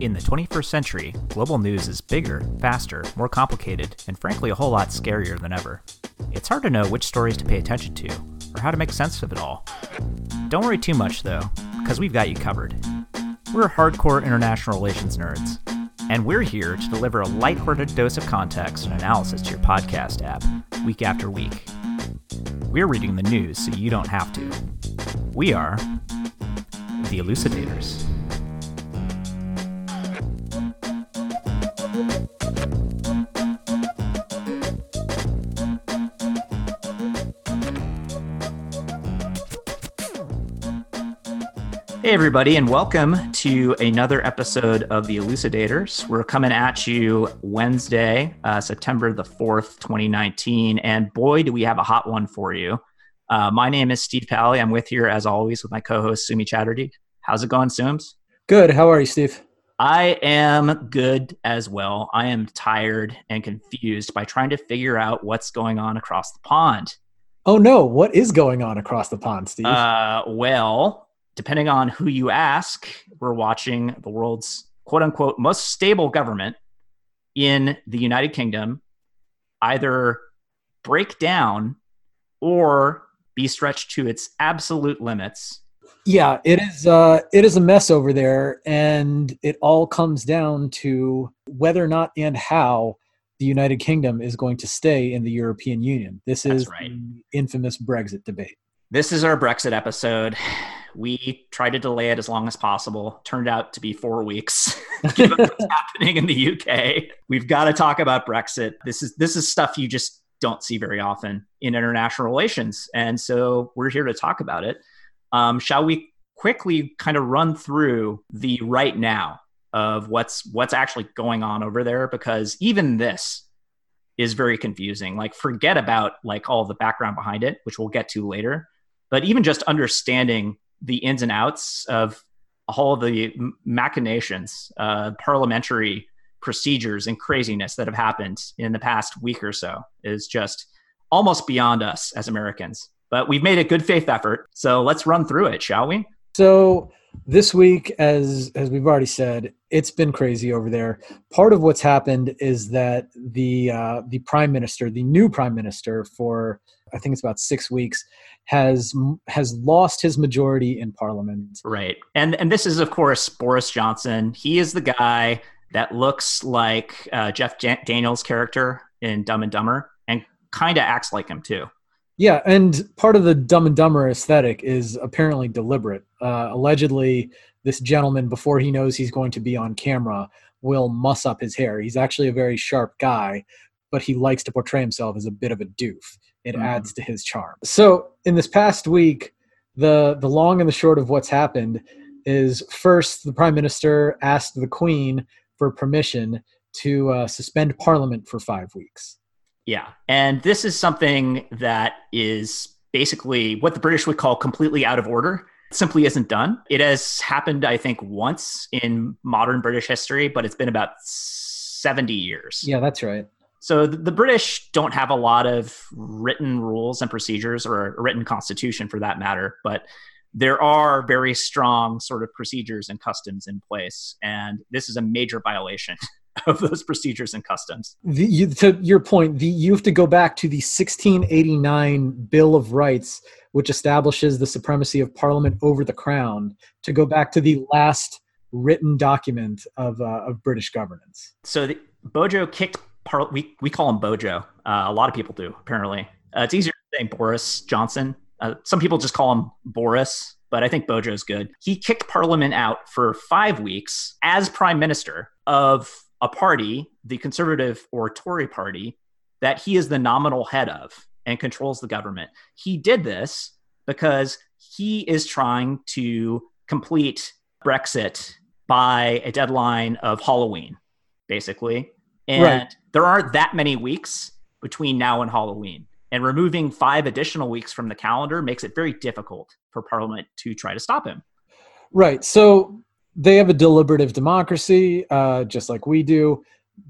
In the 21st century, global news is bigger, faster, more complicated, and frankly a whole lot scarier than ever. It's hard to know which stories to pay attention to, or how to make sense of it all. Don't worry too much, though, because we've got you covered. We're hardcore international relations nerds, and we're here to deliver a lighthearted dose of context and analysis to your podcast app, week after week. We're reading the news so you don't have to. We are the Elucidators. Hey, everybody, and welcome to another episode of The Elucidators. We're coming at you Wednesday, uh, September the 4th, 2019. And boy, do we have a hot one for you. Uh, my name is Steve Pally. I'm with here, as always, with my co host, Sumi Chatterjee. How's it going, Sooms? Good. How are you, Steve? I am good as well. I am tired and confused by trying to figure out what's going on across the pond. Oh, no. What is going on across the pond, Steve? Uh, well, depending on who you ask, we're watching the world's quote unquote most stable government in the United Kingdom either break down or be stretched to its absolute limits. Yeah, it is. Uh, it is a mess over there, and it all comes down to whether or not and how the United Kingdom is going to stay in the European Union. This That's is right. the infamous Brexit debate. This is our Brexit episode. We tried to delay it as long as possible. Turned out to be four weeks. Given what's happening in the UK, we've got to talk about Brexit. This is this is stuff you just don't see very often in international relations, and so we're here to talk about it. Um, shall we quickly kind of run through the right now of what's what's actually going on over there? Because even this is very confusing. Like, forget about like all the background behind it, which we'll get to later but even just understanding the ins and outs of all of the machinations, uh, parliamentary procedures, and craziness that have happened in the past week or so is just almost beyond us as Americans. But we've made a good faith effort. So let's run through it, shall we? So this week, as as we've already said, it's been crazy over there. Part of what's happened is that the uh, the prime minister, the new prime minister for I think it's about six weeks, has has lost his majority in parliament. Right. And and this is of course Boris Johnson. He is the guy that looks like uh, Jeff Jan- Daniels' character in Dumb and Dumber and kind of acts like him too. Yeah, and part of the Dumb and Dumber aesthetic is apparently deliberate. Uh, allegedly, this gentleman, before he knows he's going to be on camera, will muss up his hair. He's actually a very sharp guy, but he likes to portray himself as a bit of a doof. It Mhm. adds to his charm. So, in this past week, the the long and the short of what's happened is first the prime minister asked the queen for permission to uh, suspend parliament for five weeks. Yeah. And this is something that is basically what the British would call completely out of order. It simply isn't done. It has happened, I think, once in modern British history, but it's been about 70 years. Yeah, that's right. So the, the British don't have a lot of written rules and procedures or a written constitution for that matter, but there are very strong sort of procedures and customs in place. And this is a major violation of those procedures and customs. the, you, to your point, the, you have to go back to the 1689 Bill of Rights, which establishes the supremacy of Parliament over the Crown, to go back to the last written document of, uh, of British governance. So the, Bojo kicked. Par- we we call him Bojo. Uh, a lot of people do apparently. Uh, it's easier to say Boris Johnson. Uh, some people just call him Boris, but I think Bojo is good. He kicked Parliament out for five weeks as Prime Minister of a party, the Conservative or Tory Party, that he is the nominal head of and controls the government. He did this because he is trying to complete Brexit by a deadline of Halloween, basically. And Right. there aren't that many weeks between now and Halloween. And removing five additional weeks from the calendar makes it very difficult for Parliament to try to stop him. Right. So they have a deliberative democracy, uh, just like we do.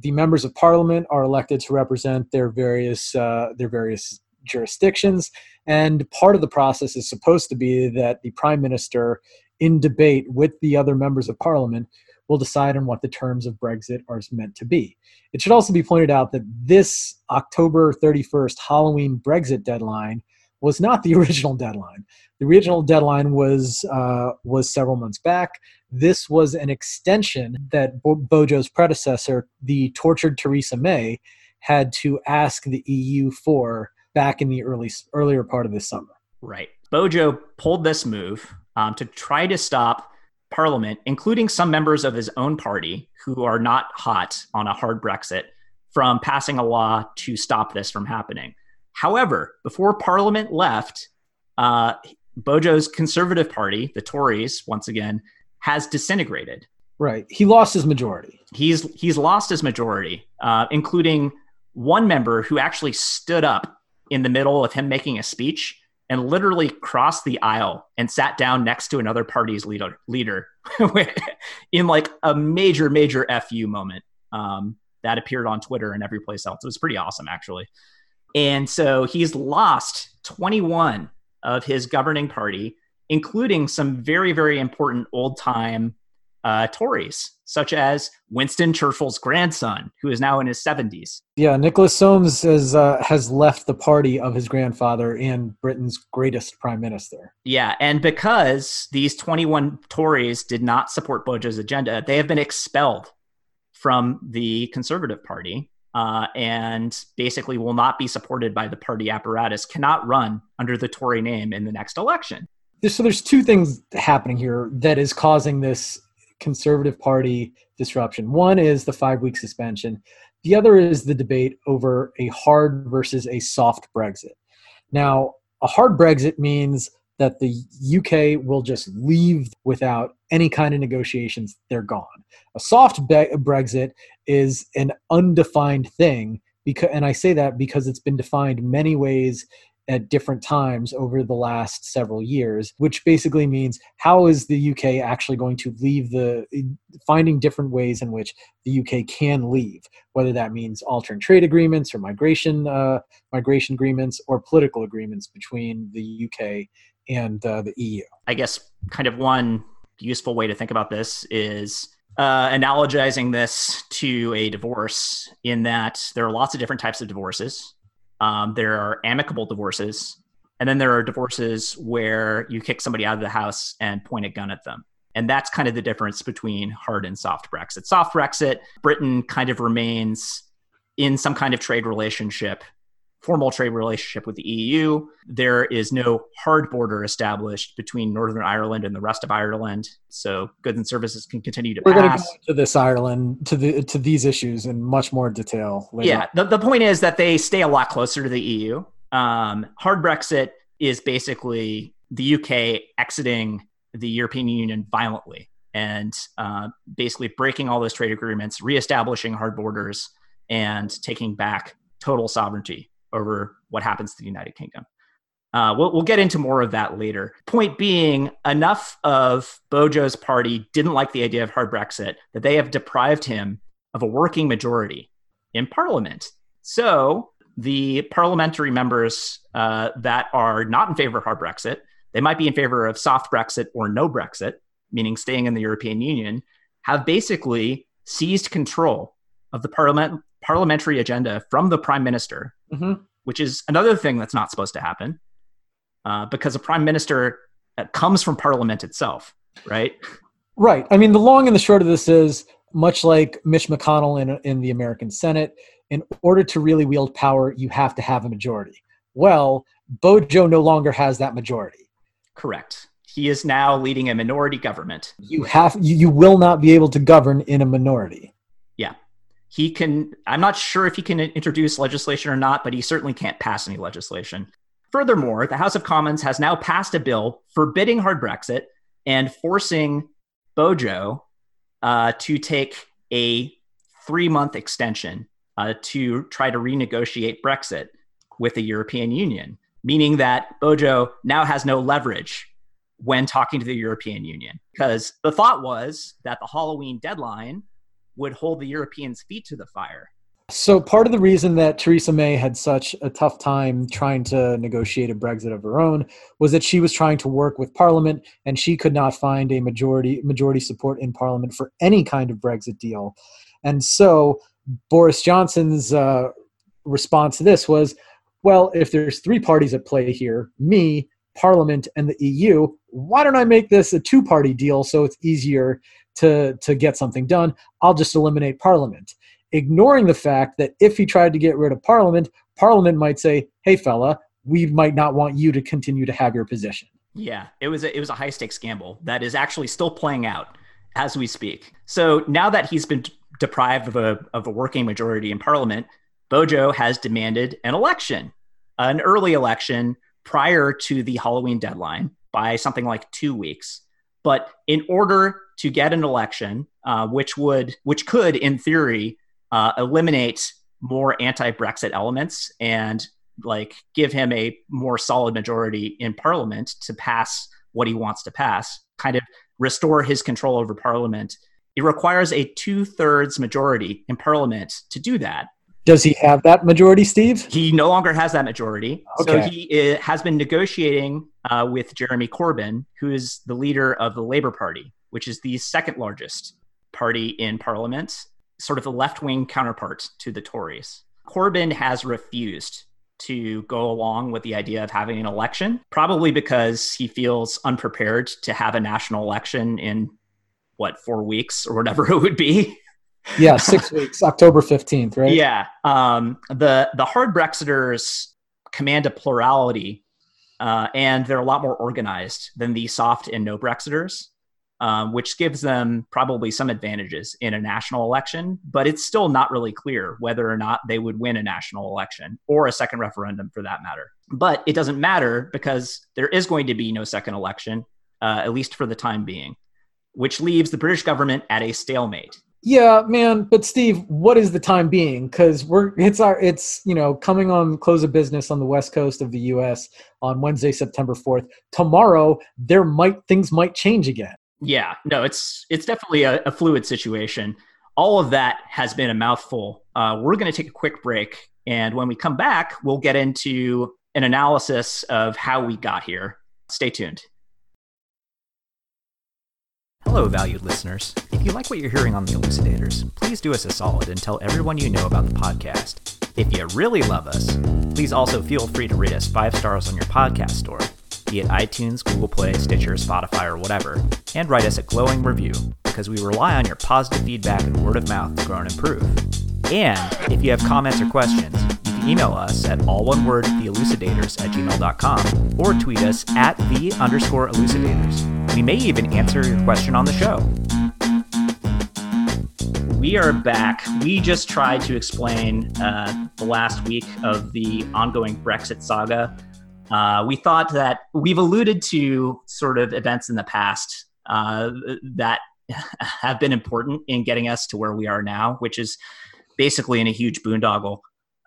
The members of parliament are elected to represent their various uh, their various jurisdictions, and part of the process is supposed to be that the prime minister, in debate with the other members of parliament, will decide on what the terms of Brexit are meant to be. It should also be pointed out that this October 31st Halloween Brexit deadline was not the original deadline. The original deadline was uh, was several months back. This was an extension that Bo- Bojo's predecessor, the tortured Theresa May, had to ask the EU for back in the early earlier part of this summer. Right. Bojo pulled this move um, to try to stop Parliament, including some members of his own party who are not hot on a hard Brexit, from passing a law to stop this from happening. However, before Parliament left, uh, Bojo's Conservative Party, the Tories, once again, has disintegrated. Right. He lost his majority. He's he's lost his majority, uh, including one member who actually stood up in the middle of him making a speech and literally crossed the aisle and sat down next to another party's leader, leader in like a major, major FU moment um, that appeared on Twitter and every place else. It was pretty awesome, actually. And so he's lost 21 of his governing party, including some very, very important old time uh, Tories, such as Winston Churchill's grandson, who is now in his 70s. Yeah, Nicholas Soames has, uh, has left the party of his grandfather and Britain's greatest prime minister. Yeah, and because these 21 Tories did not support Bojo's agenda, they have been expelled from the Conservative Party. Uh, and basically will not be supported by the party apparatus, cannot run under the Tory name in the next election. So there's two things happening here that is causing this Conservative Party disruption. One is the five week suspension, the other is the debate over a hard versus a soft Brexit. Now, a hard Brexit means that the UK will just leave without any kind of negotiations. They're gone. A soft be- Brexit is an undefined thing, because, and I say that because it's been defined many ways at different times over the last several years, which basically means how is the UK actually going to leave the finding different ways in which the UK can leave, whether that means altering trade agreements or migration uh, migration agreements or political agreements between the UK and uh, the EU. I guess kind of one useful way to think about this is uh, analogizing this to a divorce in that there are lots of different types of divorces um, there are amicable divorces, and then there are divorces where you kick somebody out of the house and point a gun at them. And that's kind of the difference between hard and soft Brexit. Soft Brexit, Britain kind of remains in some kind of trade relationship formal trade relationship with the EU. There is no hard border established between Northern Ireland and the rest of Ireland, so goods and services can continue to We're pass. going to go into this Ireland to the to these issues in much more detail. Later. Yeah, the, the point is that they stay a lot closer to the EU. Um, hard Brexit is basically the UK exiting the European Union violently and uh, basically breaking all those trade agreements, reestablishing hard borders, and taking back total sovereignty over what happens to the United Kingdom. Uh, we'll, we'll get into more of that later. Point being, enough of Bojo's party didn't like the idea of hard Brexit that they have deprived him of a working majority in Parliament. So the parliamentary members uh, that are not in favor of hard Brexit, they might be in favor of soft Brexit or no Brexit, meaning staying in the European Union, have basically seized control of the parliament parliamentary agenda from the prime minister, mm-hmm. which is another thing that's not supposed to happen, uh, because a prime minister uh, comes from parliament itself, right? Right. I mean, the long and the short of this is much like Mitch McConnell in, in the American Senate, in order to really wield power, you have to have a majority. Well, Bojo no longer has that majority. Correct. He is now leading a minority government. You have you, you will not be able to govern in a minority he can i'm not sure if he can introduce legislation or not but he certainly can't pass any legislation. Furthermore the house of commons has now passed a bill forbidding hard brexit and forcing bojo uh, to take a three month extension uh, to try to renegotiate brexit with the european union meaning that bojo now has no leverage when talking to the european union. Because the thought was that the halloween deadline would hold the Europeans' feet to the fire. So, part of the reason that Theresa May had such a tough time trying to negotiate a Brexit of her own was that she was trying to work with Parliament and she could not find a majority majority support in Parliament for any kind of Brexit deal. And so, Boris Johnson's uh, response to this was, well, if there's three parties at play here, me, Parliament, and the EU, why don't I make this a two party deal so it's easier to, to get something done? I'll just eliminate Parliament. Ignoring the fact that if he tried to get rid of Parliament, Parliament might say, hey, fella, we might not want you to continue to have your position. Yeah, it was a, it was a high stakes gamble that is actually still playing out as we speak. So now that he's been deprived of a, of a working majority in parliament, Bojo has demanded an election, an early election prior to the Halloween deadline by something like two weeks. But in order to get an election, uh, which would, which could, in theory, uh, eliminate more anti-Brexit elements and like give him a more solid majority in Parliament to pass what he wants to pass, kind of restore his control over Parliament. It requires a two-thirds majority in Parliament to do that. Does he have that majority, Steve? He no longer has that majority. Okay. So he uh, has been negotiating uh, with Jeremy Corbyn, who is the leader of the Labour Party, which is the second largest party in Parliament, sort of the left wing counterpart to the Tories. Corbyn has refused to go along with the idea of having an election, probably because he feels unprepared to have a national election in what, four weeks or whatever it would be yeah, six weeks, October fifteenth, right? Yeah. Um, the the hard Brexiters command a plurality, uh, and they're a lot more organized than the soft and no Brexiters, um, which gives them probably some advantages in a national election. But it's still not really clear whether or not they would win a national election or a second referendum, for that matter. But it doesn't matter because there is going to be no second election, uh, at least for the time being, which leaves the British government at a stalemate yeah, man. But Steve, what is the time being? Because we're it's our it's you know coming on close of business on the west coast of the U.S. on Wednesday, September fourth. Tomorrow, there might things might change again. Yeah, no, it's it's definitely a, a fluid situation. All of that has been a mouthful. Uh, we're going to take a quick break, and when we come back, we'll get into an analysis of how we got here. Stay tuned. Hello, valued listeners. If you like what you're hearing on The Elucidators, please do us a solid and tell everyone you know about the podcast. If you really love us, please also feel free to rate us five stars on your podcast store, be it iTunes, Google Play, Stitcher, Spotify, or whatever, and write us a glowing review, because we rely on your positive feedback and word of mouth to grow and improve. And if you have comments or questions, email us at all one word, theelucidators at gmail.com, or tweet us at the underscore elucidators. We may even answer your question on the show. We are back. We just tried to explain uh, the last week of the ongoing Brexit saga. Uh, we thought that we've alluded to sort of events in the past uh, that have been important in getting us to where we are now, which is basically in a huge boondoggle.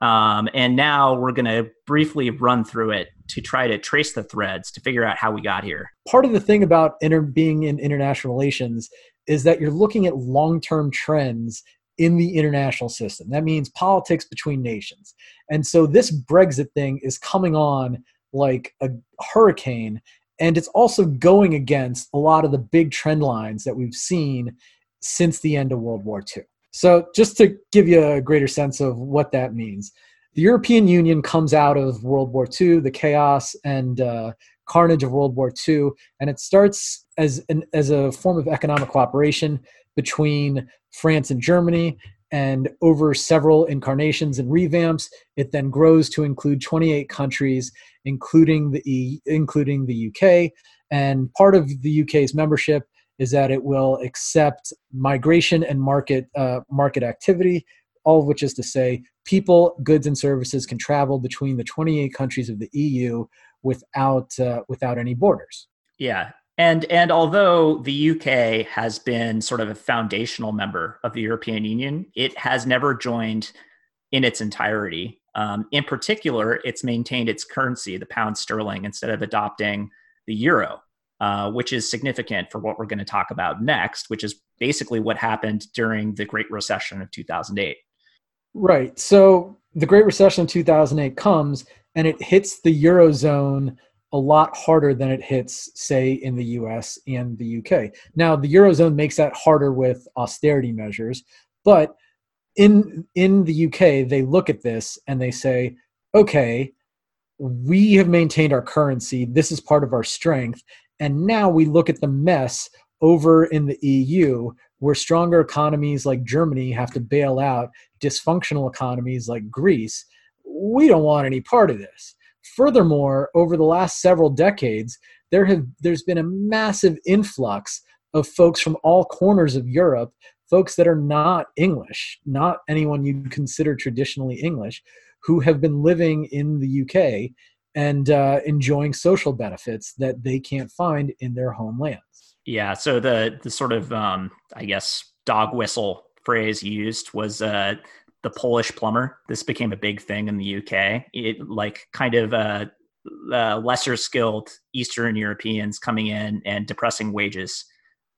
Um, and now we're going to briefly run through it to try to trace the threads to figure out how we got here. Part of the thing about inter- being in international relations is that you're looking at long term trends in the international system. That means politics between nations. And so this Brexit thing is coming on like a hurricane. And it's also going against a lot of the big trend lines that we've seen since the end of World War II. So, just to give you a greater sense of what that means, the European Union comes out of World War II, the chaos and uh, carnage of World War II, and it starts as an, as a form of economic cooperation between France and Germany. And over several incarnations and revamps, it then grows to include 28 countries, including the including the UK. And part of the UK's membership is that it will accept migration and market uh, market activity all of which is to say people, goods, and services can travel between the 28 countries of the EU without uh, without any borders. Yeah. And, and although the UK has been sort of a foundational member of the European Union, it has never joined in its entirety. Um, in particular, it's maintained its currency, the pound sterling, instead of adopting the euro, uh, which is significant for what we're going to talk about next, which is basically what happened during the Great Recession of 2008. Right. So the Great Recession of 2008 comes and it hits the Eurozone a lot harder than it hits, say, in the US and the UK. Now, the Eurozone makes that harder with austerity measures, but in, in the UK, they look at this and they say, okay, we have maintained our currency. This is part of our strength. And now we look at the mess over in the EU where stronger economies like Germany have to bail out dysfunctional economies like Greece. We don't want any part of this. Furthermore, over the last several decades, there have there's been a massive influx of folks from all corners of Europe, folks that are not English, not anyone you'd consider traditionally English, who have been living in the UK and uh, enjoying social benefits that they can't find in their homelands. Yeah. So the the sort of um, I guess dog whistle phrase used was uh, the Polish plumber. This became a big thing in the UK. It like kind of uh, uh, lesser skilled Eastern Europeans coming in and depressing wages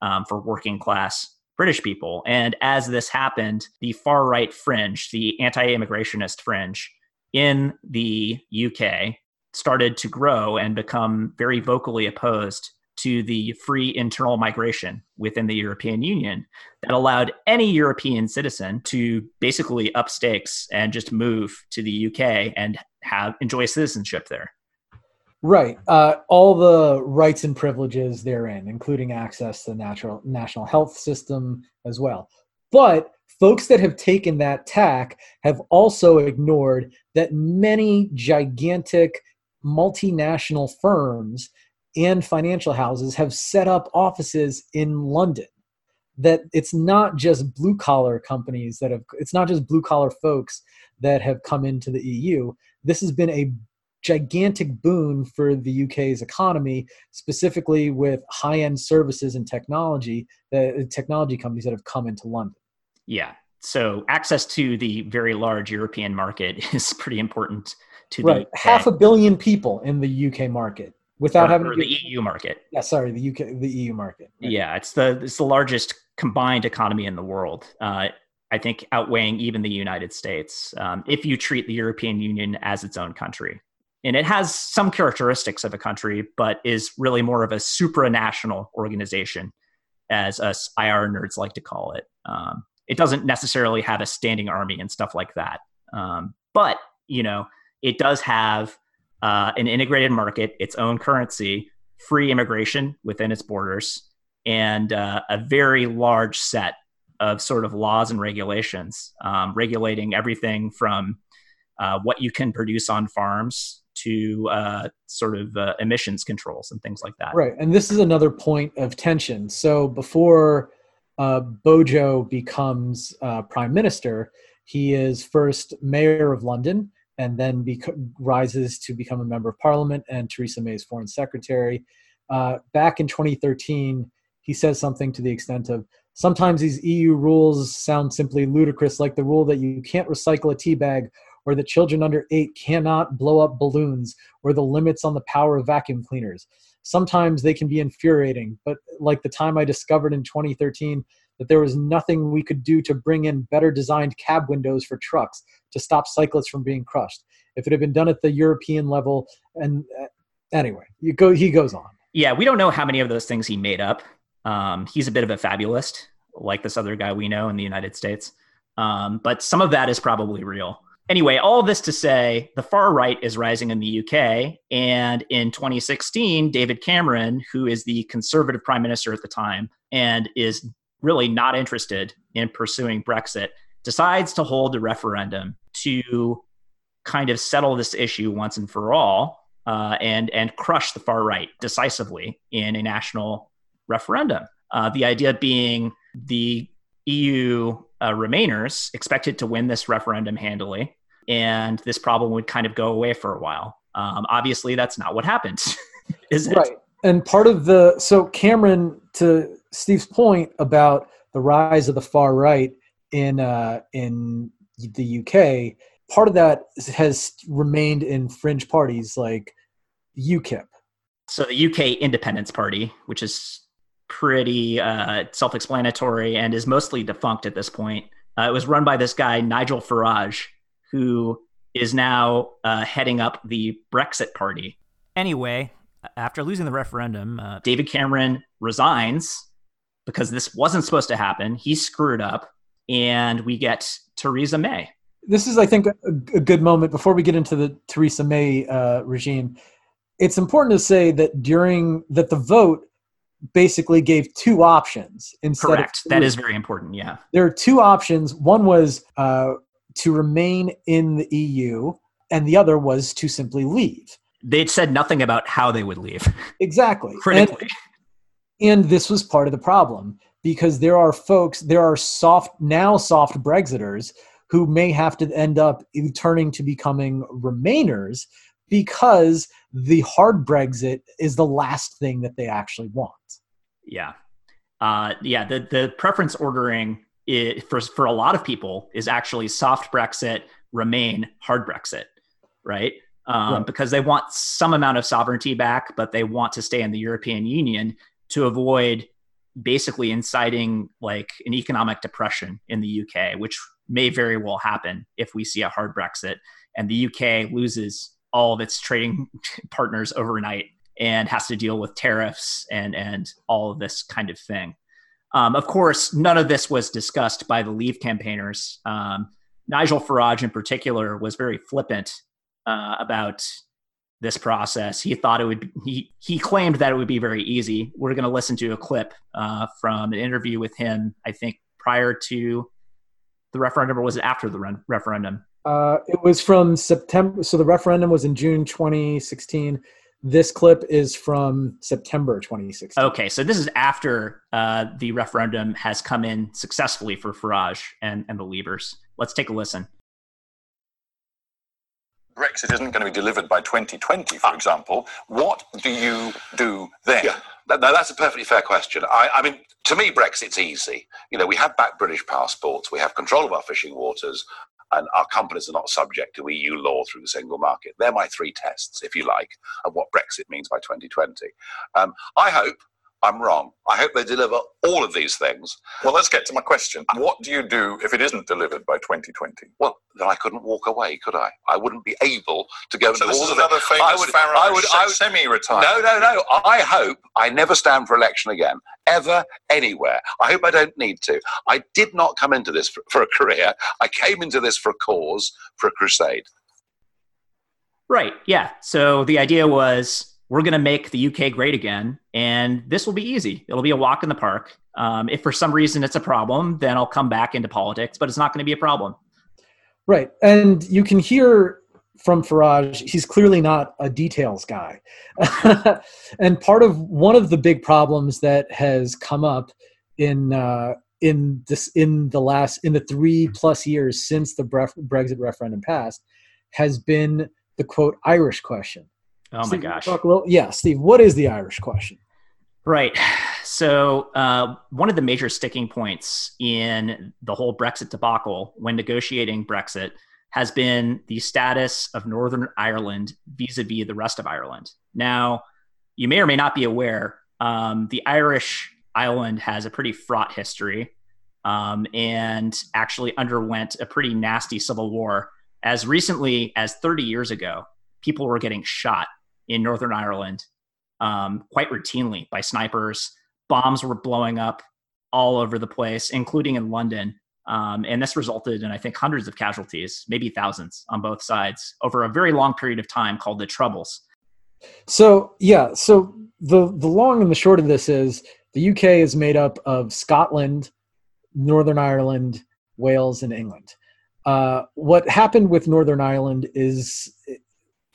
um, for working class British people. And as this happened, the far right fringe, the anti immigrationist fringe in the UK started to grow and become very vocally opposed to the free internal migration within the European Union that allowed any European citizen to basically up stakes and just move to the UK and have enjoy citizenship there. Right. Uh, all the rights and privileges therein, including access to the natural national health system as well. But folks that have taken that tack have also ignored that many gigantic multinational firms and financial houses have set up offices in London. That it's not just blue collar companies that have, it's not just blue collar folks that have come into the EU. This has been a gigantic boon for the UK's economy, specifically with high end services and technology, the technology companies that have come into London. Yeah. So access to the very large European market is pretty important to right. the half a billion people in the UK market without or, having or the EU market. Yeah, sorry, the UK, the EU market. Right. Yeah, it's the it's the largest combined economy in the world. Uh, I think outweighing even the United States um, if you treat the European Union as its own country. And it has some characteristics of a country, but is really more of a supranational organization, as us IR nerds like to call it. Um, it doesn't necessarily have a standing army and stuff like that. Um, but, you know, it does have uh, an integrated market, its own currency, free immigration within its borders, and uh, a very large set of sort of laws and regulations um, regulating everything from uh, what you can produce on farms to uh, sort of uh, emissions controls and things like that. Right. And this is another point of tension. So before uh, Bojo becomes uh, prime minister, he is first mayor of London and then bec- rises to become a member of parliament and Theresa May's foreign secretary. Uh, back in 2013, he says something to the extent of sometimes these EU rules sound simply ludicrous, like the rule that you can't recycle a tea bag, or that children under eight cannot blow up balloons, or the limits on the power of vacuum cleaners. Sometimes they can be infuriating, but like the time I discovered in 2013 that there was nothing we could do to bring in better designed cab windows for trucks to stop cyclists from being crushed. If it had been done at the European level, and uh, anyway, you go. He goes on. Yeah, we don't know how many of those things he made up. Um, he's a bit of a fabulist, like this other guy we know in the United States. Um, but some of that is probably real. Anyway, all this to say, the far right is rising in the UK. And in 2016, David Cameron, who is the conservative prime minister at the time and is really not interested in pursuing Brexit, decides to hold a referendum to kind of settle this issue once and for all uh, and and crush the far right decisively in a national referendum. Uh, the idea being the EU uh, Remainers expected to win this referendum handily, and this problem would kind of go away for a while. Um, obviously, that's not what happened, is it? Right. And part of the so Cameron to Steve's point about the rise of the far right in uh, in the UK, part of that has remained in fringe parties like UKIP. So the UK Independence Party, which is pretty uh, self-explanatory and is mostly defunct at this point, Uh, it was run by this guy, Nigel Farage, who is now uh, heading up the Brexit party. Anyway, after losing the referendum, uh, David Cameron resigns because this wasn't supposed to happen. He screwed up, and we get Theresa May. This is, I think, a, a good moment before we get into the Theresa May uh, regime. It's important to say that during that the vote basically gave two options instead Correct. That is very important. Yeah. There are two options. One was uh, to remain in the EU, and the other was to simply leave. They'd said nothing about how they would leave. Exactly. Critically. And, and this was part of the problem because there are folks, there are soft, now soft Brexiters who may have to end up turning to becoming Remainers because the hard Brexit is the last thing that they actually want. Yeah. Uh, yeah. The, the preference ordering it, for, for a lot of people is actually soft Brexit, remain, hard Brexit, right? Um, right? Because they want some amount of sovereignty back, but they want to stay in the European Union to avoid basically inciting like an economic depression in the UK, which may very well happen if we see a hard Brexit and the UK loses all of its trading partners overnight and has to deal with tariffs and and all of this kind of thing. Um, of course, none of this was discussed by the Leave campaigners. Um, Nigel Farage, in particular, was very flippant uh, about this process. He thought it would. Be, he he claimed that it would be very easy. We're going to listen to a clip uh, from an interview with him. I think prior to the referendum, or was it after the re- referendum? Uh, it was from September. So the referendum was in June 2016. This clip is from September 2016. Okay, so this is after uh, the referendum has come in successfully for Farage and, and the Leavers. Let's take a listen. Brexit isn't going to be delivered by 2020, for example. What do you do then? Yeah. No, that's a perfectly fair question. I, I, mean, to me, Brexit's easy. You know, we have back British passports, we have control of our fishing waters, and our companies are not subject to EU law through the single market. They're my three tests, if you like, of what Brexit means by 2020. Um, I hope I'm wrong. I hope they deliver all of these things. Well, let's get to my question. What do you do if it isn't delivered by 2020? Well, then I couldn't walk away, could I? I wouldn't be able to go. So this is another famous I would, Farage I would, I would, semi-retired. No, no, no. I hope I never stand for election again, ever, anywhere. I hope I don't need to. I did not come into this for, for a career. I came into this for a cause, for a crusade. Right. Yeah. So the idea was we're going to make the UK great again, and this will be easy. It'll be a walk in the park. Um, if for some reason it's a problem, then I'll come back into politics, but it's not going to be a problem. Right. And you can hear from Farage, he's clearly not a details guy. and part of one of the big problems that has come up in uh, in this in the last in the three plus years since the Brexit referendum passed has been the quote Irish question. Oh Steve, my gosh. Talk a little, yeah, Steve, what is the Irish question? Right. So, uh, one of the major sticking points in the whole Brexit debacle when negotiating Brexit has been the status of Northern Ireland vis a vis the rest of Ireland. Now, you may or may not be aware, um, the Irish island has a pretty fraught history um, and actually underwent a pretty nasty civil war. As recently as 30 years ago, people were getting shot in Northern Ireland um, quite routinely by snipers. Bombs were blowing up all over the place, including in London. Um, and this resulted in, I think, hundreds of casualties, maybe thousands on both sides over a very long period of time called the Troubles. So, yeah, so the, the long and the short of this is the UK is made up of Scotland, Northern Ireland, Wales, and England. Uh, what happened with Northern Ireland is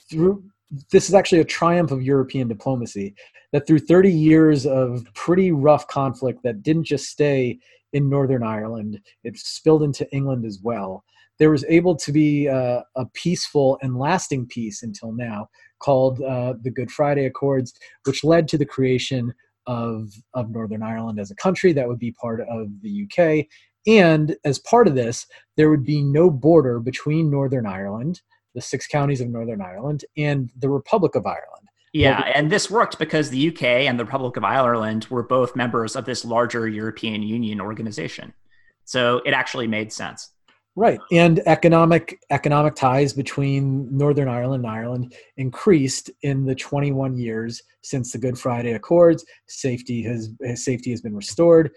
through this is actually a triumph of European diplomacy that through 30 years of pretty rough conflict that didn't just stay in Northern Ireland, it spilled into England as well. There was able to be a, a peaceful and lasting peace until now called uh, the Good Friday Accords, which led to the creation of, of Northern Ireland as a country that would be part of the UK. And as part of this, there would be no border between Northern Ireland the six counties of Northern Ireland, and the Republic of Ireland. Yeah, and this worked because the UK and the Republic of Ireland were both members of this larger European Union organization. So it actually made sense. Right. And economic economic ties between Northern Ireland and Ireland increased in the 21 years since the Good Friday Accords. Safety has safety has been restored.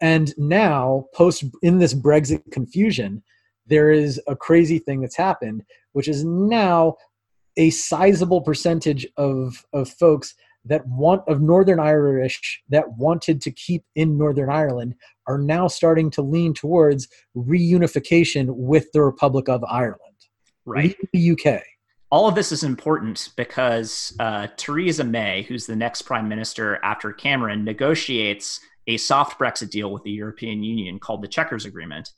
And now post in this Brexit confusion, there is a crazy thing that's happened, which is now a sizable percentage of, of folks that want of Northern Irish that wanted to keep in Northern Ireland are now starting to lean towards reunification with the Republic of Ireland, right? The UK. All of this is important because uh, Theresa May, who's the next prime minister after Cameron, negotiates a soft Brexit deal with the European Union called the Chequers Agreement.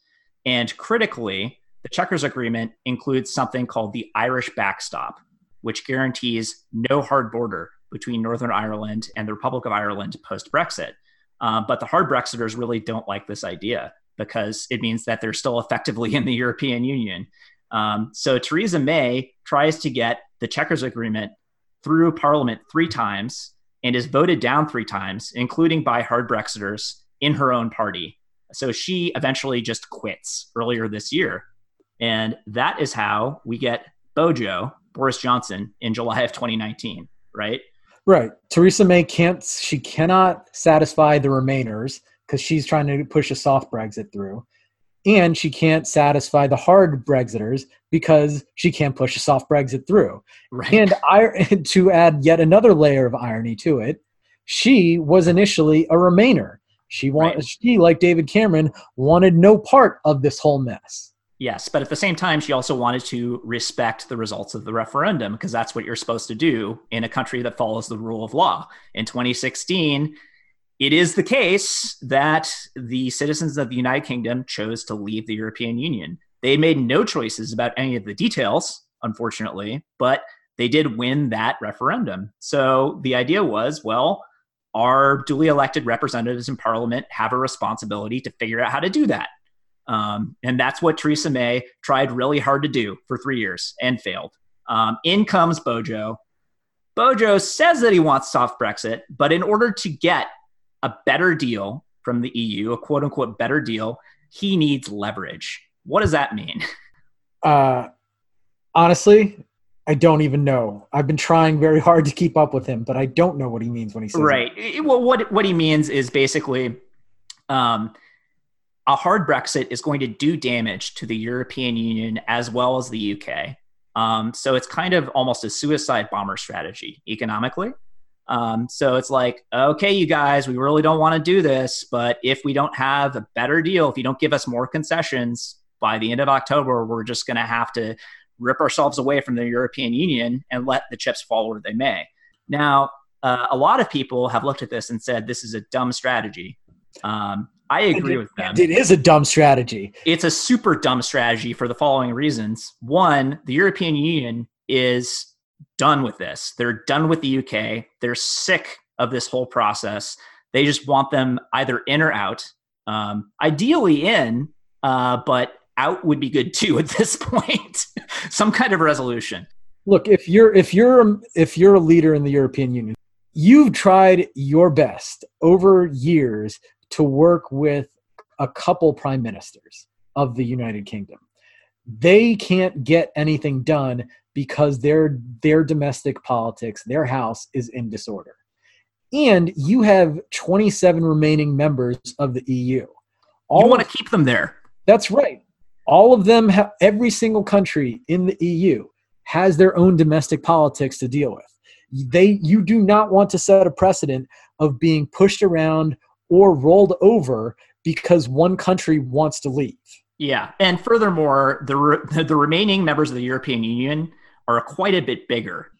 And critically, the Chequers Agreement includes something called the Irish backstop, which guarantees no hard border between Northern Ireland and the Republic of Ireland post Brexit. Um, but the hard Brexiters really don't like this idea because it means that they're still effectively in the European Union. Um, so Theresa May tries to get the Chequers Agreement through Parliament three times and is voted down three times, including by hard Brexiters in her own party. So she eventually just quits earlier this year. And that is how we get Bojo, Boris Johnson, in July of 2019, right? Right. Theresa May can't, she cannot satisfy the Remainers because she's trying to push a soft Brexit through. And she can't satisfy the hard Brexiters because she can't push a soft Brexit through. Right. And I, to add yet another layer of irony to it, she was initially a Remainer. She wanted, right. she like David Cameron wanted no part of this whole mess. Yes, but at the same time, she also wanted to respect the results of the referendum because that's what you're supposed to do in a country that follows the rule of law. In 2016, it is the case that the citizens of the United Kingdom chose to leave the European Union. They made no choices about any of the details, unfortunately, but they did win that referendum. So the idea was well, our duly elected representatives in parliament have a responsibility to figure out how to do that. Um, and that's what Theresa May tried really hard to do for three years and failed. Um, in comes Bojo. Bojo says that he wants soft Brexit, but in order to get a better deal from the EU, a quote unquote better deal, he needs leverage. What does that mean? Uh, honestly, I don't even know. I've been trying very hard to keep up with him, but I don't know what he means when he says right. It. Well, what what he means is basically, um, a hard Brexit is going to do damage to the European Union as well as the UK. Um, so it's kind of almost a suicide bomber strategy economically. Um, so it's like, okay, you guys, we really don't want to do this, but if we don't have a better deal, if you don't give us more concessions by the end of October, we're just going to have to rip ourselves away from the European Union and let the chips fall where they may. Now, uh, a lot of people have looked at this and said this is a dumb strategy. Um, I agree it, with them. It is a dumb strategy. It's a super dumb strategy for the following reasons. One, the European Union is done with this. They're done with the UK. They're sick of this whole process. They just want them either in or out. Um, ideally in, uh, but out would be good too at this point. Some kind of resolution. Look, if you're if you're if you're a leader in the European Union, you've tried your best over years to work with a couple prime ministers of the United Kingdom. They can't get anything done because their their domestic politics, their house is in disorder. And you have 27 remaining members of the EU. All you want to keep them there. That's right. All of them have every single country in the EU has their own domestic politics to deal with. They you do not want to set a precedent of being pushed around or rolled over because one country wants to leave. Yeah, and furthermore, the re- the remaining members of the European Union are quite a bit bigger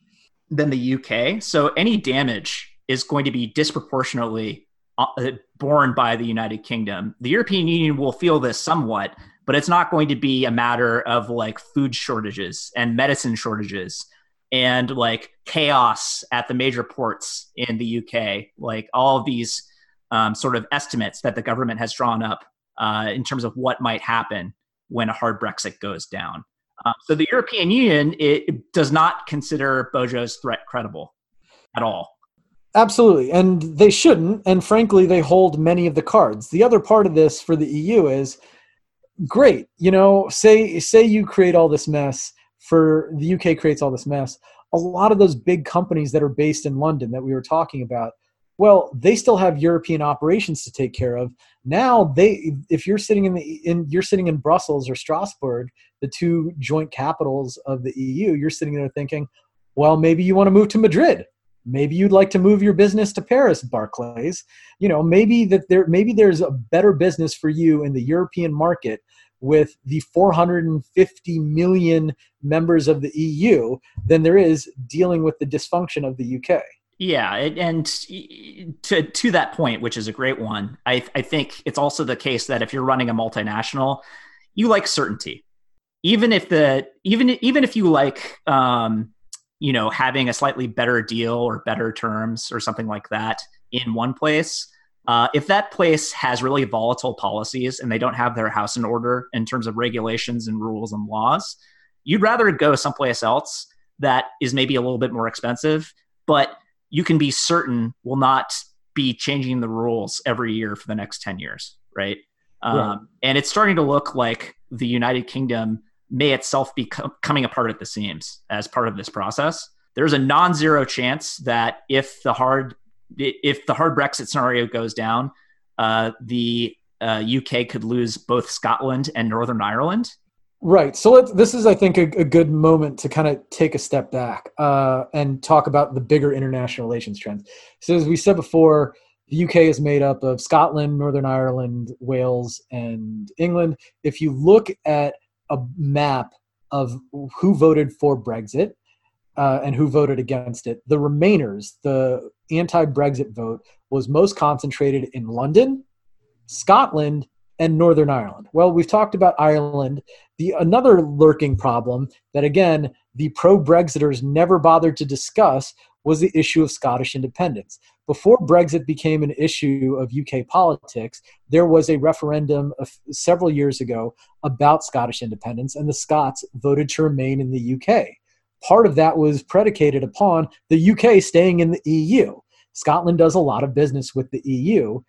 than the UK, so any damage is going to be disproportionately uh, borne by the United Kingdom. The European Union will feel this somewhat, but it's not going to be a matter of like food shortages and medicine shortages and like chaos at the major ports in the UK. Like all these um, sort of estimates that the government has drawn up uh, in terms of what might happen when a hard Brexit goes down. Um, so the European Union it, does not consider Bojo's threat credible at all. Absolutely, and they shouldn't. And frankly, they hold many of the cards. The other part of this for the EU is great. You know, say say you create all this mess for the UK creates all this mess. A lot of those big companies that are based in London that we were talking about, well, they still have European operations to take care of. Now they if you're sitting in the in you're sitting in Brussels or Strasbourg, the two joint capitals of the EU, you're sitting there thinking, well, maybe you want to move to Madrid maybe you'd like to move your business to paris barclays. You know maybe that there maybe there's a better business for you in the european market with the 450 million members of the eu than there is dealing with the dysfunction of the uk yeah, and to to that point, which is a great one, I I think it's also the case that if you're running a multinational, you like certainty, even if the even even if you like um, you know, having a slightly better deal or better terms or something like that in one place. Uh, if that place has really volatile policies and they don't have their house in order in terms of regulations and rules and laws, you'd rather go someplace else that is maybe a little bit more expensive, but you can be certain will not be changing the rules every year for the next 10 years, right? Um, and it's starting to look like the United Kingdom may itself be co- coming apart at the seams as part of this process. There's a non-zero chance that if the hard if the hard Brexit scenario goes down, uh, the uh, UK could lose both Scotland and Northern Ireland. Right. So this is, I think, a, a, good moment to kind of take a step back uh, and talk about the bigger international relations trends. So, as we said before, the UK is made up of Scotland, Northern Ireland, Wales, and England. If you look at a map of who voted for Brexit uh, and who voted against it. The Remainers, the anti Brexit vote, was most concentrated in London, Scotland, and Northern Ireland. Well, we've talked about Ireland. The another lurking problem that again the pro-Brexiters never bothered to discuss was the issue of Scottish independence. Before Brexit became an issue of UK politics, there was a referendum several years ago about Scottish independence, and the Scots voted to remain in the UK. Part of that was predicated upon the UK staying in the EU. Scotland does a lot of business with the EU,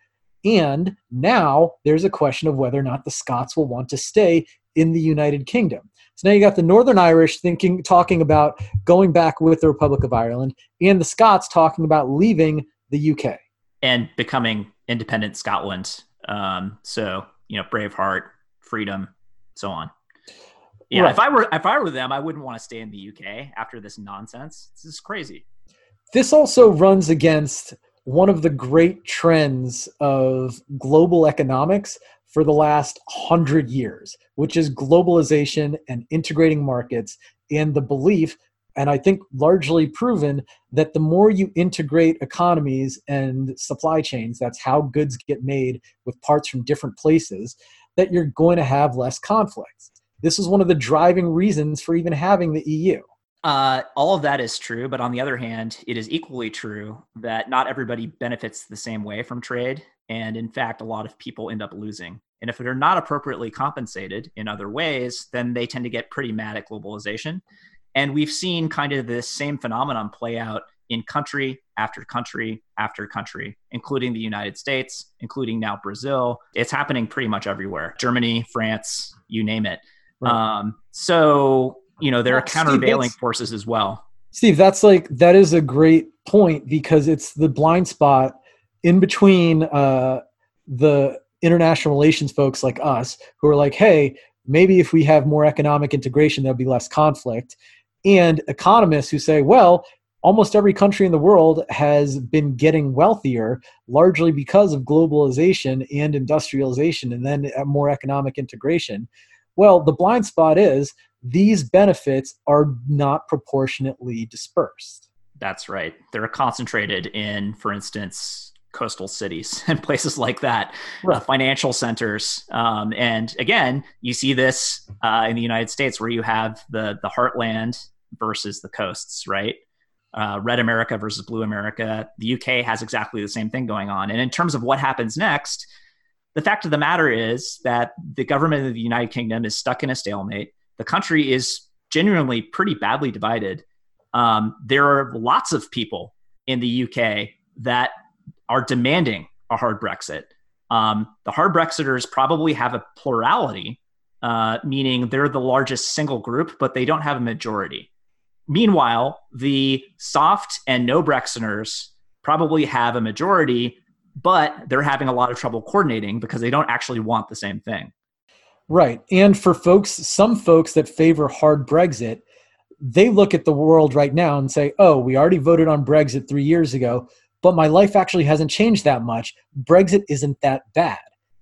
and now there's a question of whether or not the Scots will want to stay in the United Kingdom. So now you got the Northern Irish thinking, talking about going back with the Republic of Ireland, and the Scots talking about leaving the UK and becoming independent Scotland. Um, so you know, Braveheart, freedom, so on. Yeah, right. if I were if I were them, I wouldn't want to stay in the UK after this nonsense. This is crazy. This also runs against one of the great trends of global economics for the last hundred years, which is globalization and integrating markets and the belief, and I think largely proven, that the more you integrate economies and supply chains, that's how goods get made with parts from different places, that you're going to have less conflicts. This is one of the driving reasons for even having the EU. Uh, all of that is true, but on the other hand, it is equally true that not everybody benefits the same way from trade. And in fact, a lot of people end up losing. And if they're not appropriately compensated in other ways, then they tend to get pretty mad at globalization. And we've seen kind of this same phenomenon play out in country after country after country, including the United States, including now Brazil. It's happening pretty much everywhere Germany, France, you name it. Right. Um, so you know there are countervailing Steve, forces as well steve that's like that is a great point because it's the blind spot in between uh, the international relations folks like us who are like hey maybe if we have more economic integration there'll be less conflict and economists who say well almost every country in the world has been getting wealthier largely because of globalization and industrialization and then more economic integration well the blind spot is these benefits are not proportionately dispersed. That's right. They're concentrated in, for instance, coastal cities and places like that, uh, right. uh, financial centers. Um, and again, you see this uh, in the United States where you have the the heartland versus the coasts, right? Uh, red America versus blue America. The UK has exactly the same thing going on. And in terms of what happens next, the fact of the matter is that the government of the United Kingdom is stuck in a stalemate the country is genuinely pretty badly divided. Um, there are lots of people in the UK that are demanding a hard Brexit. Um, the hard Brexiters probably have a plurality uh, meaning they're the largest single group, but they don't have a majority. Meanwhile, the soft and no Brexiters probably have a majority, but they're having a lot of trouble coordinating because they don't actually want the same thing. Right. And for folks, some folks that favor hard Brexit, they look at the world right now and say, oh, we already voted on Brexit three years ago, but my life actually hasn't changed that much. Brexit isn't that bad.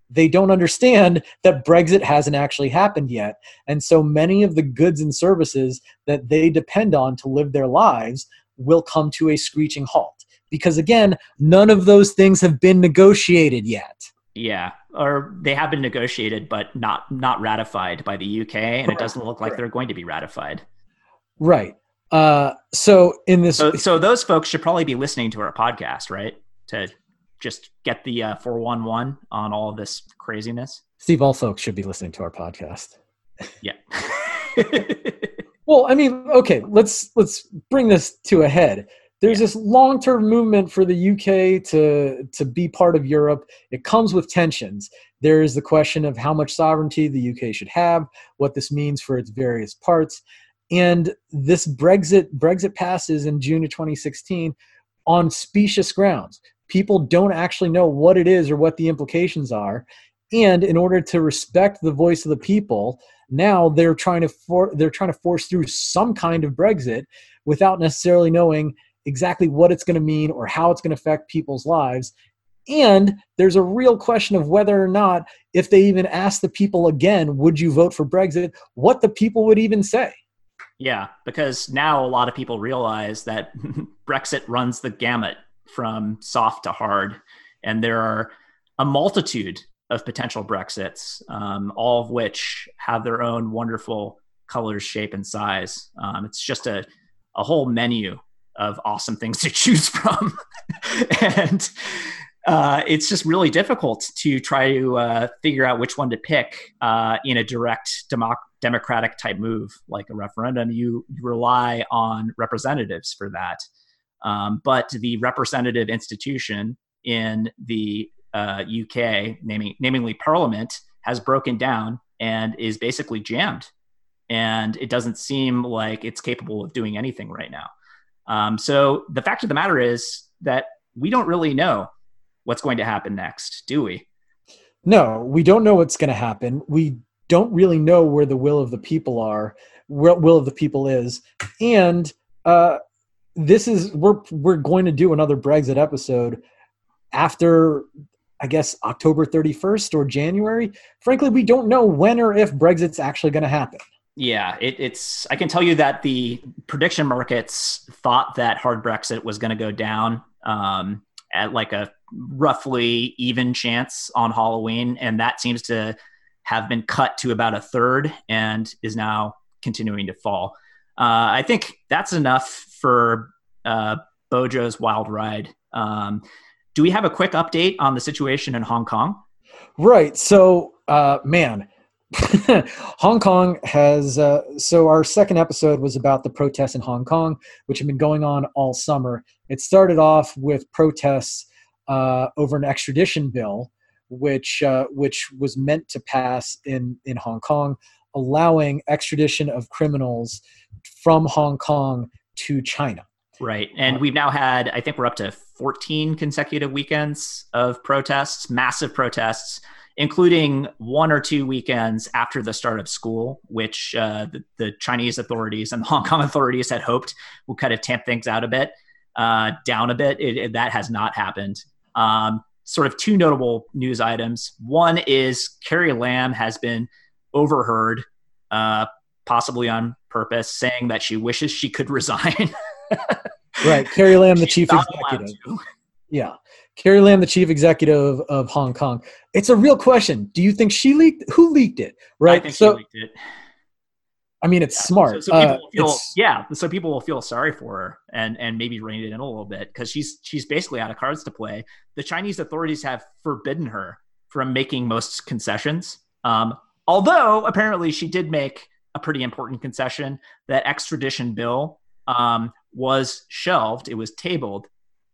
They don't understand that Brexit hasn't actually happened yet. And so many of the goods and services that they depend on to live their lives will come to a screeching halt. Because again, none of those things have been negotiated yet. Yeah, or they have been negotiated, but not not ratified by the UK, and it doesn't look like they're going to be ratified. Right. Uh, so in this, so, so those folks should probably be listening to our podcast, right? To just get the uh, 411 on all of this craziness. Steve, all folks should be listening to our podcast. Yeah. well, I mean, okay, let's let's bring this to a head. There's yeah. this long-term movement for the UK to to be part of Europe. It comes with tensions. There is the question of how much sovereignty the UK should have, what this means for its various parts, and this Brexit Brexit passes in June of 2016 on specious grounds. People don't actually know what it is or what the implications are, and in order to respect the voice of the people, now they're trying to for, they're trying to force through some kind of Brexit without necessarily knowing exactly what it's going to mean or how it's going to affect people's lives. And there's a real question of whether or not, if they even ask the people again, would you vote for Brexit, what the people would even say. Yeah, because now a lot of people realize that Brexit runs the gamut from soft to hard. And there are a multitude of potential Brexits, um, all of which have their own wonderful colors, shape, and size. Um, it's just a, a whole menu of awesome things to choose from. and uh, it's just really difficult to try to uh, figure out which one to pick uh, in a direct democ- democratic type move like a referendum. You, rely on representatives for that. Um, but the representative institution in the UK, uh, naming, namely Parliament, has broken down and is basically jammed. And it doesn't seem like it's capable of doing anything right now. Um, so the fact of the matter is that we don't really know what's going to happen next, do we? No, we don't know what's going to happen. We don't really know where the will of the people are, where will of the people is, and uh, this is we're we're going to do another Brexit episode after I guess October 31st or January. Frankly, we don't know when or if Brexit's actually going to happen. Yeah, it, it's. I can tell you that the prediction markets thought that hard Brexit was going to go down um, at like a roughly even chance on Halloween, and that seems to have been cut to about a third and is now continuing to fall. Uh, I think that's enough for uh, Bojo's wild ride. Um, do we have a quick update on the situation in Hong Kong? Right. So, uh, man Hong Kong has uh, so our second episode was about the protests in Hong Kong, which have been going on all summer. It started off with protests uh, over an extradition bill, which uh, which was meant to pass in in Hong Kong, allowing extradition of criminals from Hong Kong to China. Right, and uh, we've now had I think we're up to 14 consecutive weekends of protests, massive protests including one or two weekends after the start of school, which uh, the, the, Chinese authorities and the Hong Kong authorities had hoped would kind of tamp things out a bit, uh, down a bit. It, it, that has not happened. Um, sort of two notable news items. One is Carrie Lam has been overheard, uh, possibly on purpose, saying that she wishes she could resign. right, Carrie Lam, the chief executive. Yeah. Carrie Lam, the chief executive of Hong Kong. It's a real question. Do you think she leaked? Who leaked it? Right. I think so, she leaked it. I mean, it's yeah. smart. So, so people uh, feel, yeah. So people will feel sorry for her and and maybe rein it in a little bit because she's she's basically out of cards to play. The Chinese authorities have forbidden her from making most concessions. Um, although apparently she did make a pretty important concession. That extradition bill um, was shelved. It was tabled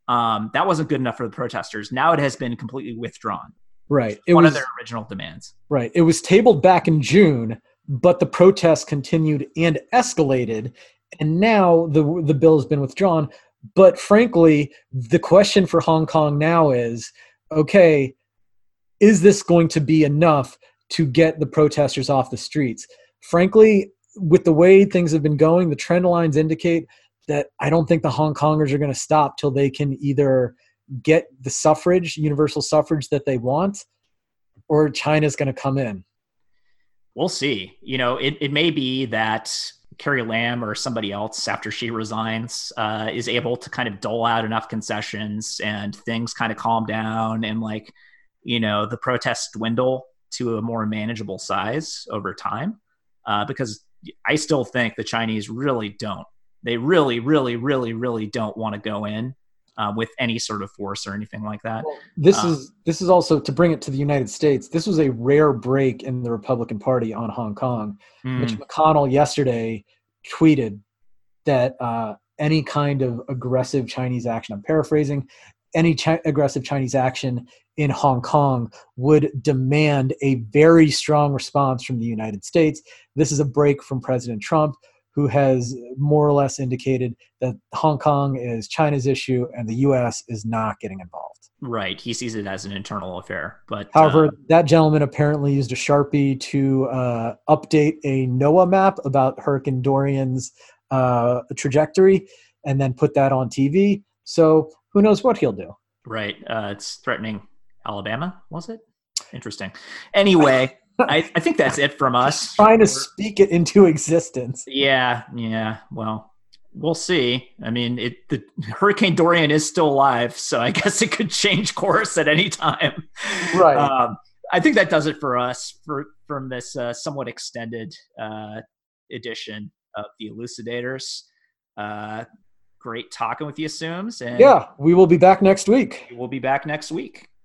um, that wasn't good enough for the protesters. Now it has been completely withdrawn. Right. It one was of their original demands. right. It was tabled back in June, but the protests continued and escalated, and now the the bill has been withdrawn. But frankly, the question for Hong Kong now is, okay, is this going to be enough to get the protesters off the streets? Frankly, with the way things have been going, the trend lines indicate that I don't think the Hong Kongers are going to stop till they can either get the suffrage, universal suffrage that they want, or China's going to come in. We'll see. You know, it, it may be that Carrie Lam or somebody else after she resigns uh, is able to kind of dole out enough concessions and things kind of calm down and like, you know, the protests dwindle to a more manageable size over time. Uh, because I still think the Chinese really don't. They really, really, really, really don't want to go in uh, with any sort of force or anything like that. This Um, is this is also to bring it to the United States. This was a rare break in the Republican Party on Hong Kong. Mm, Mitch McConnell yesterday tweeted that uh, any kind of aggressive Chinese action, I'm paraphrasing, any chi- aggressive Chinese action in Hong Kong would demand a very strong response from the United States. This is a break from President Trump, who has more or less indicated that Hong Kong is China's issue and the U.S. is not getting involved. right. He sees it as an internal affair. But However, uh, that gentleman apparently used a sharpie to uh, update a NOAA map about Hurricane Dorian's uh, trajectory, and then put that on TV. So who knows what he'll do? right. Uh, it's threatening Alabama, was it? Interesting. Anyway, I, I think that's it from us. Trying to speak it into existence. Yeah, yeah. Well, we'll see. I mean, it the Hurricane Dorian is still alive, so I guess it could change course at any time. Right. Um, I think that does it for us for from this uh, somewhat extended uh, edition of the Elucidators. Uh, great talking with you, Assumes, and Yeah, we will be back next week. we'll be back next week.